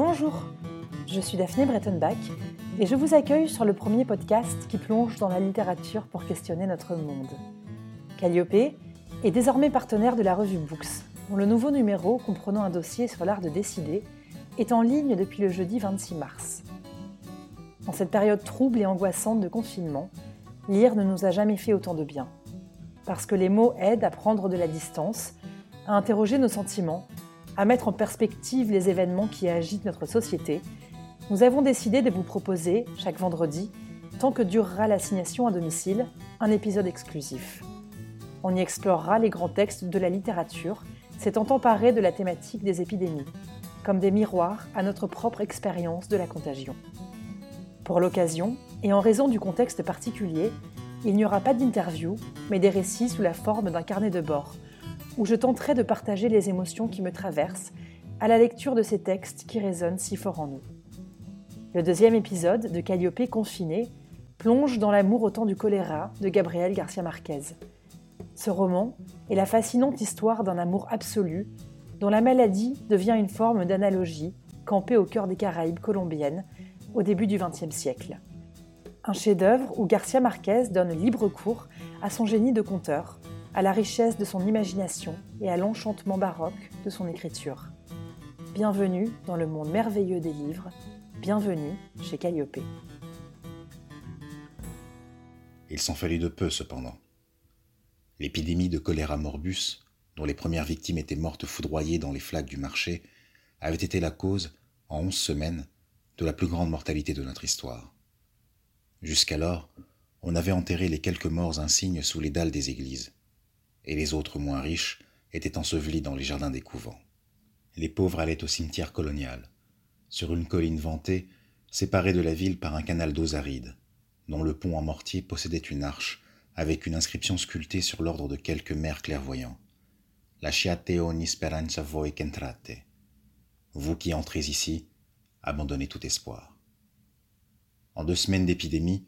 Bonjour, je suis Daphné Brettenbach et je vous accueille sur le premier podcast qui plonge dans la littérature pour questionner notre monde. Calliope est désormais partenaire de la revue Books, dont le nouveau numéro, comprenant un dossier sur l'art de décider, est en ligne depuis le jeudi 26 mars. En cette période trouble et angoissante de confinement, lire ne nous a jamais fait autant de bien. Parce que les mots aident à prendre de la distance, à interroger nos sentiments, à mettre en perspective les événements qui agitent notre société, nous avons décidé de vous proposer, chaque vendredi, tant que durera l'assignation à domicile, un épisode exclusif. On y explorera les grands textes de la littérature s'étant emparés de la thématique des épidémies, comme des miroirs à notre propre expérience de la contagion. Pour l'occasion, et en raison du contexte particulier, il n'y aura pas d'interview, mais des récits sous la forme d'un carnet de bord, où je tenterai de partager les émotions qui me traversent à la lecture de ces textes qui résonnent si fort en nous. Le deuxième épisode de Calliope confiné plonge dans l'amour au temps du choléra de Gabriel Garcia Marquez. Ce roman est la fascinante histoire d'un amour absolu dont la maladie devient une forme d'analogie campée au cœur des Caraïbes colombiennes au début du XXe siècle. Un chef-d'œuvre où Garcia Marquez donne libre cours à son génie de conteur, à la richesse de son imagination et à l'enchantement baroque de son écriture. Bienvenue dans le monde merveilleux des livres, bienvenue chez Calliope. Il s'en fallut de peu cependant. L'épidémie de choléra morbus, dont les premières victimes étaient mortes foudroyées dans les flaques du marché, avait été la cause, en onze semaines, de la plus grande mortalité de notre histoire. Jusqu'alors, on avait enterré les quelques morts insignes sous les dalles des églises et les autres moins riches étaient ensevelis dans les jardins des couvents. Les pauvres allaient au cimetière colonial, sur une colline vantée, séparée de la ville par un canal d'eau aride, dont le pont en mortier possédait une arche avec une inscription sculptée sur l'ordre de quelques mères clairvoyants. Lasciate ogni speranza voi qu'entrate. Vous qui entrez ici, abandonnez tout espoir. En deux semaines d'épidémie,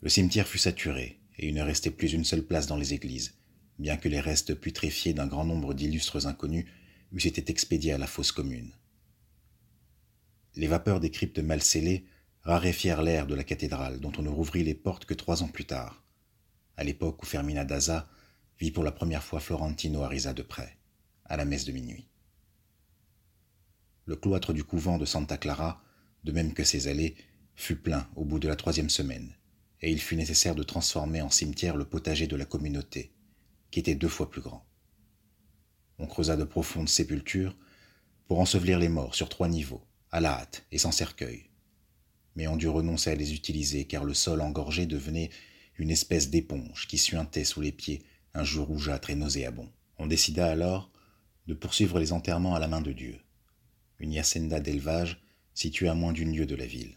le cimetière fut saturé et il ne restait plus une seule place dans les églises, bien que les restes putréfiés d'un grand nombre d'illustres inconnus eussent été expédiés à la fosse commune. Les vapeurs des cryptes mal scellées raréfièrent l'air de la cathédrale dont on ne rouvrit les portes que trois ans plus tard, à l'époque où Fermina Daza vit pour la première fois Florentino Arisa de près, à la messe de minuit. Le cloître du couvent de Santa Clara, de même que ses allées, fut plein au bout de la troisième semaine, et il fut nécessaire de transformer en cimetière le potager de la communauté, qui était deux fois plus grand. On creusa de profondes sépultures pour ensevelir les morts sur trois niveaux, à la hâte et sans cercueil. Mais on dut renoncer à les utiliser car le sol engorgé devenait une espèce d'éponge qui suintait sous les pieds un jour rougeâtre et nauséabond. On décida alors de poursuivre les enterrements à la main de Dieu, une yacenda d'élevage située à moins d'une lieue de la ville,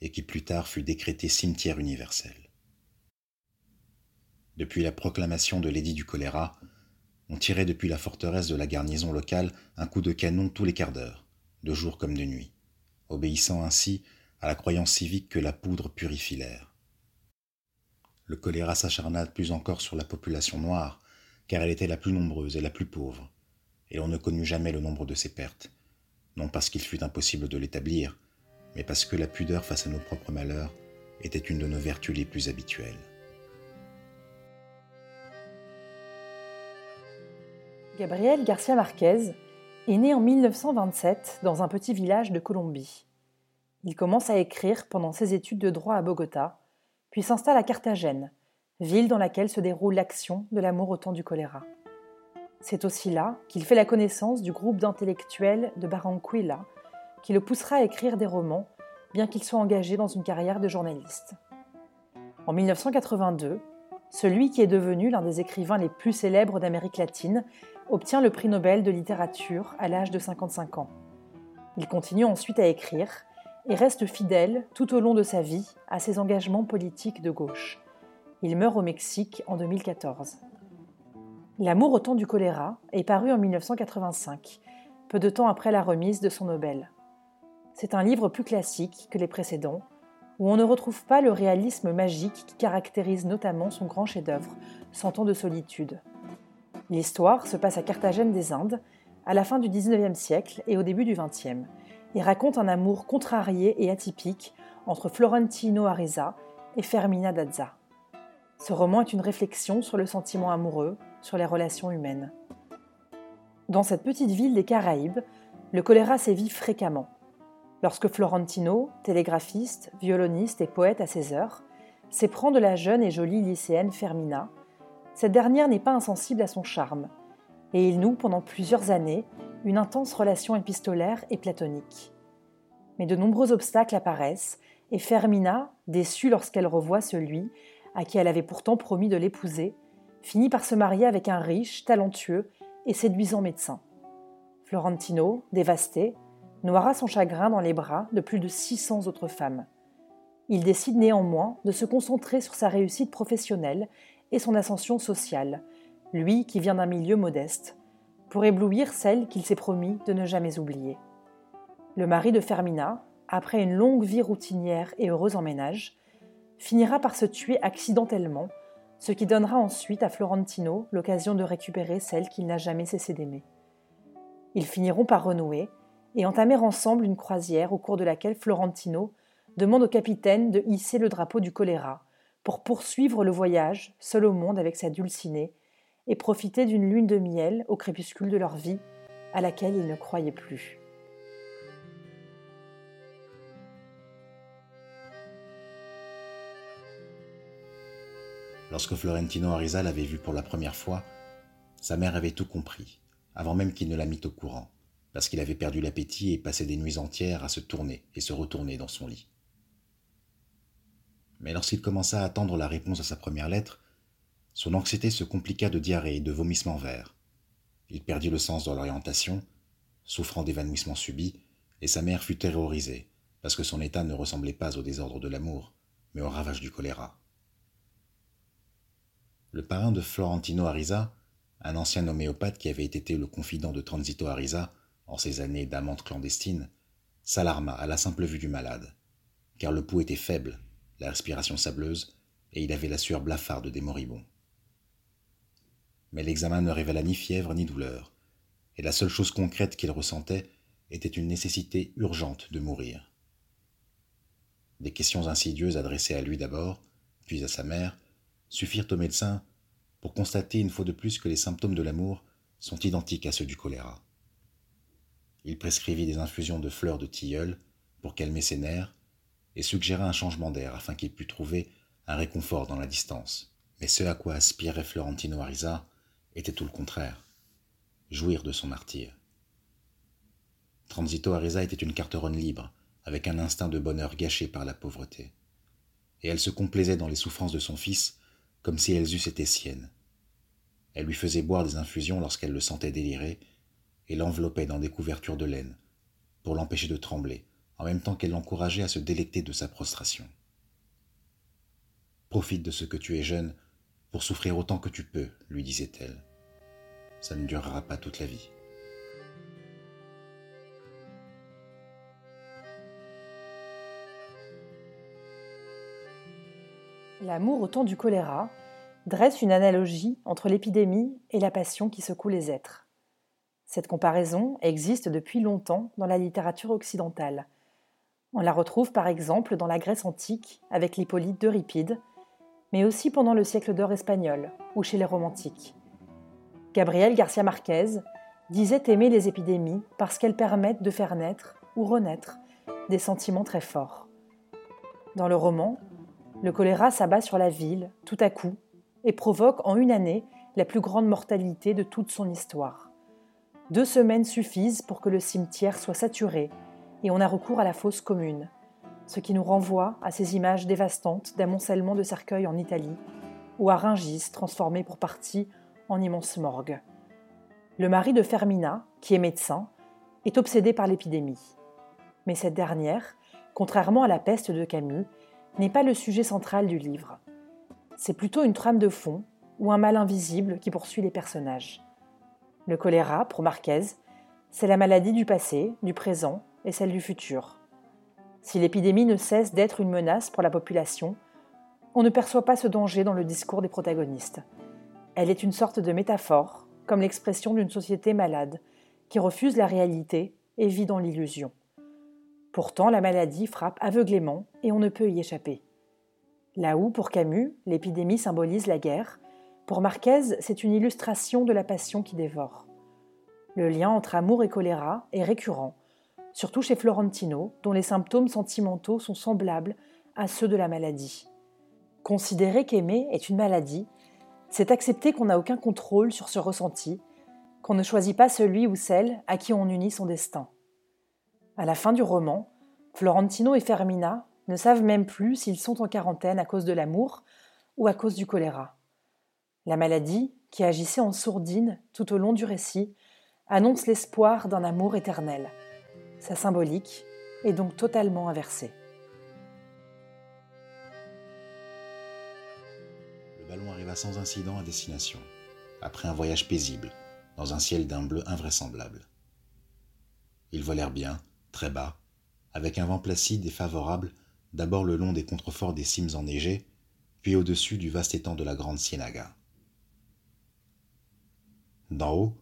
et qui plus tard fut décrétée cimetière universel. Depuis la proclamation de l'édit du choléra, on tirait depuis la forteresse de la garnison locale un coup de canon tous les quarts d'heure, de jour comme de nuit, obéissant ainsi à la croyance civique que la poudre purifie l'air. Le choléra s'acharna plus encore sur la population noire, car elle était la plus nombreuse et la plus pauvre, et l'on ne connut jamais le nombre de ses pertes, non parce qu'il fut impossible de l'établir, mais parce que la pudeur face à nos propres malheurs était une de nos vertus les plus habituelles. Gabriel Garcia Marquez est né en 1927 dans un petit village de Colombie. Il commence à écrire pendant ses études de droit à Bogota, puis s'installe à Carthagène, ville dans laquelle se déroule l'action de l'amour au temps du choléra. C'est aussi là qu'il fait la connaissance du groupe d'intellectuels de Barranquilla, qui le poussera à écrire des romans, bien qu'il soit engagé dans une carrière de journaliste. En 1982, celui qui est devenu l'un des écrivains les plus célèbres d'Amérique latine obtient le prix Nobel de littérature à l'âge de 55 ans. Il continue ensuite à écrire et reste fidèle tout au long de sa vie à ses engagements politiques de gauche. Il meurt au Mexique en 2014. L'amour au temps du choléra est paru en 1985, peu de temps après la remise de son Nobel. C'est un livre plus classique que les précédents, où on ne retrouve pas le réalisme magique qui caractérise notamment son grand chef-d'œuvre, Cent ans de solitude. L'histoire se passe à Carthagène des Indes, à la fin du XIXe siècle et au début du XXe, et raconte un amour contrarié et atypique entre Florentino Ariza et Fermina Dazza. Ce roman est une réflexion sur le sentiment amoureux, sur les relations humaines. Dans cette petite ville des Caraïbes, le choléra sévit fréquemment. Lorsque Florentino, télégraphiste, violoniste et poète à ses heures, s'éprend de la jeune et jolie lycéenne Fermina, cette dernière n'est pas insensible à son charme, et il noue pendant plusieurs années une intense relation épistolaire et platonique. Mais de nombreux obstacles apparaissent, et Fermina, déçue lorsqu'elle revoit celui à qui elle avait pourtant promis de l'épouser, finit par se marier avec un riche, talentueux et séduisant médecin. Florentino, dévasté, noiera son chagrin dans les bras de plus de 600 autres femmes. Il décide néanmoins de se concentrer sur sa réussite professionnelle et son ascension sociale, lui qui vient d'un milieu modeste, pour éblouir celle qu'il s'est promis de ne jamais oublier. Le mari de Fermina, après une longue vie routinière et heureuse en ménage, finira par se tuer accidentellement, ce qui donnera ensuite à Florentino l'occasion de récupérer celle qu'il n'a jamais cessé d'aimer. Ils finiront par renouer et entamer ensemble une croisière au cours de laquelle Florentino demande au capitaine de hisser le drapeau du choléra pour poursuivre le voyage, seul au monde avec sa dulcinée, et profiter d'une lune de miel au crépuscule de leur vie à laquelle ils ne croyaient plus. Lorsque Florentino Ariza l'avait vu pour la première fois, sa mère avait tout compris, avant même qu'il ne la mît au courant, parce qu'il avait perdu l'appétit et passé des nuits entières à se tourner et se retourner dans son lit. Mais lorsqu'il commença à attendre la réponse à sa première lettre, son anxiété se compliqua de diarrhée et de vomissements verts. Il perdit le sens dans l'orientation, souffrant d'évanouissement subit, et sa mère fut terrorisée, parce que son état ne ressemblait pas au désordre de l'amour, mais au ravage du choléra. Le parrain de Florentino Ariza, un ancien homéopathe qui avait été le confident de Transito Ariza en ses années d'amante clandestine, s'alarma à la simple vue du malade, car le pouls était faible, la respiration sableuse, et il avait la sueur blafarde des moribonds. Mais l'examen ne révéla ni fièvre ni douleur, et la seule chose concrète qu'il ressentait était une nécessité urgente de mourir. Des questions insidieuses adressées à lui d'abord, puis à sa mère, suffirent au médecin pour constater une fois de plus que les symptômes de l'amour sont identiques à ceux du choléra. Il prescrivit des infusions de fleurs de tilleul pour calmer ses nerfs et suggéra un changement d'air afin qu'il pût trouver un réconfort dans la distance. Mais ce à quoi aspirait Florentino Ariza était tout le contraire jouir de son martyr. Transito Ariza était une carteronne libre, avec un instinct de bonheur gâché par la pauvreté. Et elle se complaisait dans les souffrances de son fils comme si elles eussent été siennes. Elle lui faisait boire des infusions lorsqu'elle le sentait délirer, et l'enveloppait dans des couvertures de laine, pour l'empêcher de trembler, en même temps qu'elle l'encourageait à se délecter de sa prostration. Profite de ce que tu es jeune pour souffrir autant que tu peux, lui disait-elle. Ça ne durera pas toute la vie. L'amour au temps du choléra dresse une analogie entre l'épidémie et la passion qui secoue les êtres. Cette comparaison existe depuis longtemps dans la littérature occidentale. On la retrouve par exemple dans la Grèce antique avec l'Hippolyte d'Euripide, mais aussi pendant le siècle d'or espagnol ou chez les romantiques. Gabriel Garcia Marquez disait aimer les épidémies parce qu'elles permettent de faire naître ou renaître des sentiments très forts. Dans le roman, le choléra s'abat sur la ville, tout à coup, et provoque en une année la plus grande mortalité de toute son histoire. Deux semaines suffisent pour que le cimetière soit saturé et on a recours à la fosse commune, ce qui nous renvoie à ces images dévastantes d'amoncellement de cercueils en Italie ou à Ringis transformé pour partie en immense morgue. Le mari de Fermina, qui est médecin, est obsédé par l'épidémie. Mais cette dernière, contrairement à la peste de Camus, n'est pas le sujet central du livre. C'est plutôt une trame de fond ou un mal invisible qui poursuit les personnages. Le choléra, pour Marquez, c'est la maladie du passé, du présent et celle du futur. Si l'épidémie ne cesse d'être une menace pour la population, on ne perçoit pas ce danger dans le discours des protagonistes. Elle est une sorte de métaphore, comme l'expression d'une société malade, qui refuse la réalité et vit dans l'illusion. Pourtant, la maladie frappe aveuglément et on ne peut y échapper. Là où, pour Camus, l'épidémie symbolise la guerre, pour Marquez, c'est une illustration de la passion qui dévore. Le lien entre amour et choléra est récurrent, surtout chez Florentino, dont les symptômes sentimentaux sont semblables à ceux de la maladie. Considérer qu'aimer est une maladie, c'est accepter qu'on n'a aucun contrôle sur ce ressenti, qu'on ne choisit pas celui ou celle à qui on unit son destin. À la fin du roman, Florentino et Fermina ne savent même plus s'ils sont en quarantaine à cause de l'amour ou à cause du choléra. La maladie, qui agissait en sourdine tout au long du récit, annonce l'espoir d'un amour éternel. Sa symbolique est donc totalement inversée. Le ballon arriva sans incident à destination, après un voyage paisible, dans un ciel d'un bleu invraisemblable. Ils volèrent bien, très bas, avec un vent placide et favorable, d'abord le long des contreforts des cimes enneigées, puis au-dessus du vaste étang de la Grande Ciénaga. D'en haut,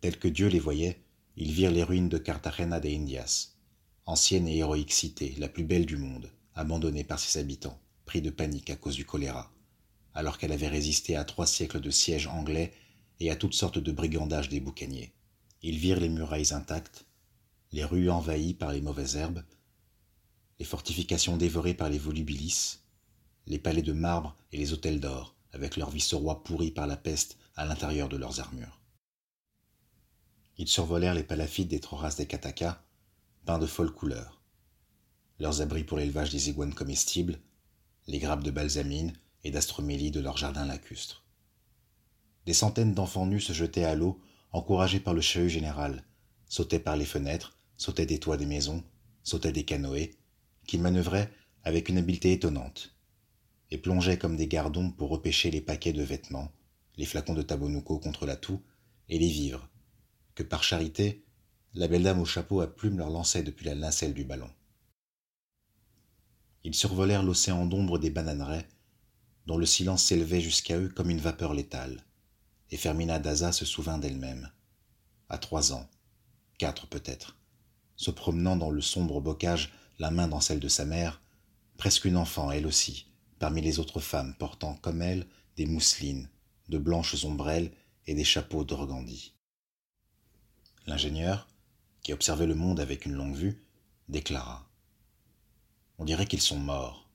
tels que Dieu les voyait, ils virent les ruines de Cartagena de Indias, ancienne et héroïque cité, la plus belle du monde, abandonnée par ses habitants, pris de panique à cause du choléra, alors qu'elle avait résisté à trois siècles de siège anglais et à toutes sortes de brigandages des boucaniers. Ils virent les murailles intactes, les rues envahies par les mauvaises herbes, les fortifications dévorées par les volubilis, les palais de marbre et les hôtels d'or, avec leurs vice-rois pourris par la peste à l'intérieur de leurs armures. Ils survolèrent les palafites des Troras des Katakas, peints de folles couleurs. Leurs abris pour l'élevage des iguanes comestibles, les grappes de balsamine et d'astromélie de leurs jardins lacustres. Des centaines d'enfants nus se jetaient à l'eau, encouragés par le chahut général, sautaient par les fenêtres, sautaient des toits des maisons, sautaient des canoës, qu'ils manœuvraient avec une habileté étonnante, et plongeaient comme des gardons pour repêcher les paquets de vêtements, les flacons de tabonouco contre la toux, et les vivres, que par charité, la belle dame au chapeau à plumes leur lançait depuis la nacelle du ballon. Ils survolèrent l'océan d'ombre des bananeraies, dont le silence s'élevait jusqu'à eux comme une vapeur létale, et Fermina Daza se souvint d'elle-même, à trois ans, quatre peut-être, se promenant dans le sombre bocage, la main dans celle de sa mère, presque une enfant elle aussi, parmi les autres femmes portant comme elle des mousselines, de blanches ombrelles et des chapeaux d'organdi. L'ingénieur, qui observait le monde avec une longue vue, déclara On dirait qu'ils sont morts.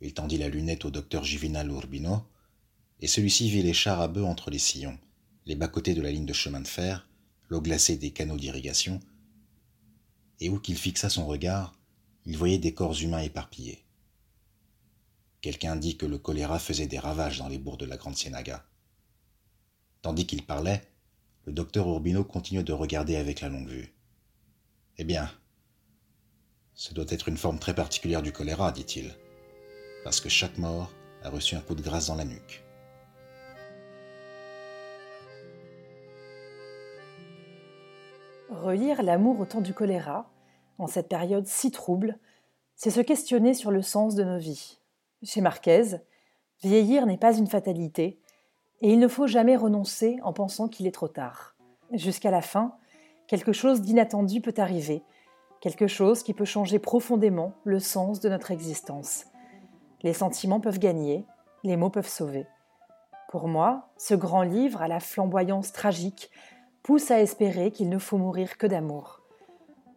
Il tendit la lunette au docteur Juvenal Urbino, et celui-ci vit les chars à bœufs entre les sillons, les bas-côtés de la ligne de chemin de fer, l'eau glacée des canaux d'irrigation, et où qu'il fixa son regard, il voyait des corps humains éparpillés. Quelqu'un dit que le choléra faisait des ravages dans les bourgs de la Grande Ciénaga. Tandis qu'il parlait, le docteur Urbino continua de regarder avec la longue vue. Eh bien, ce doit être une forme très particulière du choléra, dit-il, parce que chaque mort a reçu un coup de grâce dans la nuque. Relire l'amour au temps du choléra, en cette période si trouble, c'est se questionner sur le sens de nos vies. Chez Marquez, vieillir n'est pas une fatalité, et il ne faut jamais renoncer en pensant qu'il est trop tard. Jusqu'à la fin, quelque chose d'inattendu peut arriver, quelque chose qui peut changer profondément le sens de notre existence. Les sentiments peuvent gagner, les mots peuvent sauver. Pour moi, ce grand livre à la flamboyance tragique pousse à espérer qu'il ne faut mourir que d'amour.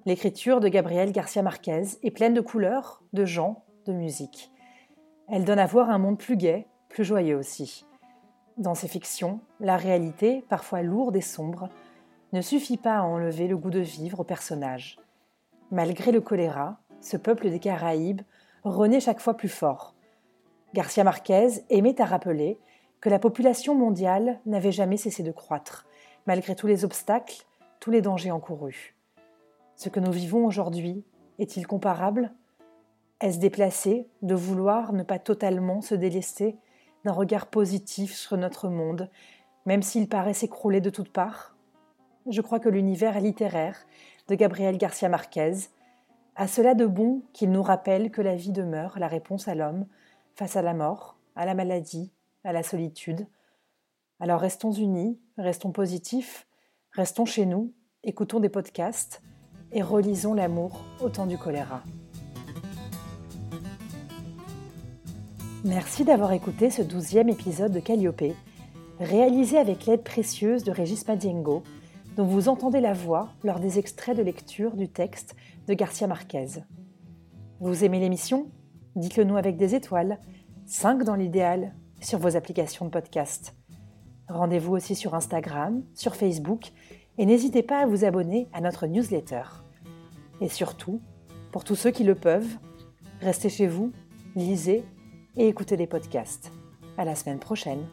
L'écriture de Gabriel Garcia Marquez est pleine de couleurs, de gens, de musique. Elle donne à voir un monde plus gai, plus joyeux aussi. Dans ces fictions, la réalité, parfois lourde et sombre, ne suffit pas à enlever le goût de vivre aux personnages. Malgré le choléra, ce peuple des Caraïbes renaît chaque fois plus fort. Garcia Marquez aimait à rappeler que la population mondiale n'avait jamais cessé de croître, malgré tous les obstacles, tous les dangers encourus. Ce que nous vivons aujourd'hui est-il comparable? Est-ce déplacé de vouloir ne pas totalement se délester d'un regard positif sur notre monde, même s'il paraît s'écrouler de toutes parts Je crois que l'univers littéraire de Gabriel Garcia Marquez a cela de bon qu'il nous rappelle que la vie demeure la réponse à l'homme face à la mort, à la maladie, à la solitude. Alors restons unis, restons positifs, restons chez nous, écoutons des podcasts, et relisons l'amour au temps du choléra. Merci d'avoir écouté ce douzième épisode de Calliope, réalisé avec l'aide précieuse de Régis Madiengo, dont vous entendez la voix lors des extraits de lecture du texte de Garcia Marquez. Vous aimez l'émission? Dites-le nous avec des étoiles, 5 dans l'idéal, sur vos applications de podcast. Rendez-vous aussi sur Instagram, sur Facebook, et n'hésitez pas à vous abonner à notre newsletter. Et surtout, pour tous ceux qui le peuvent, restez chez vous, lisez et écoutez les podcasts. À la semaine prochaine.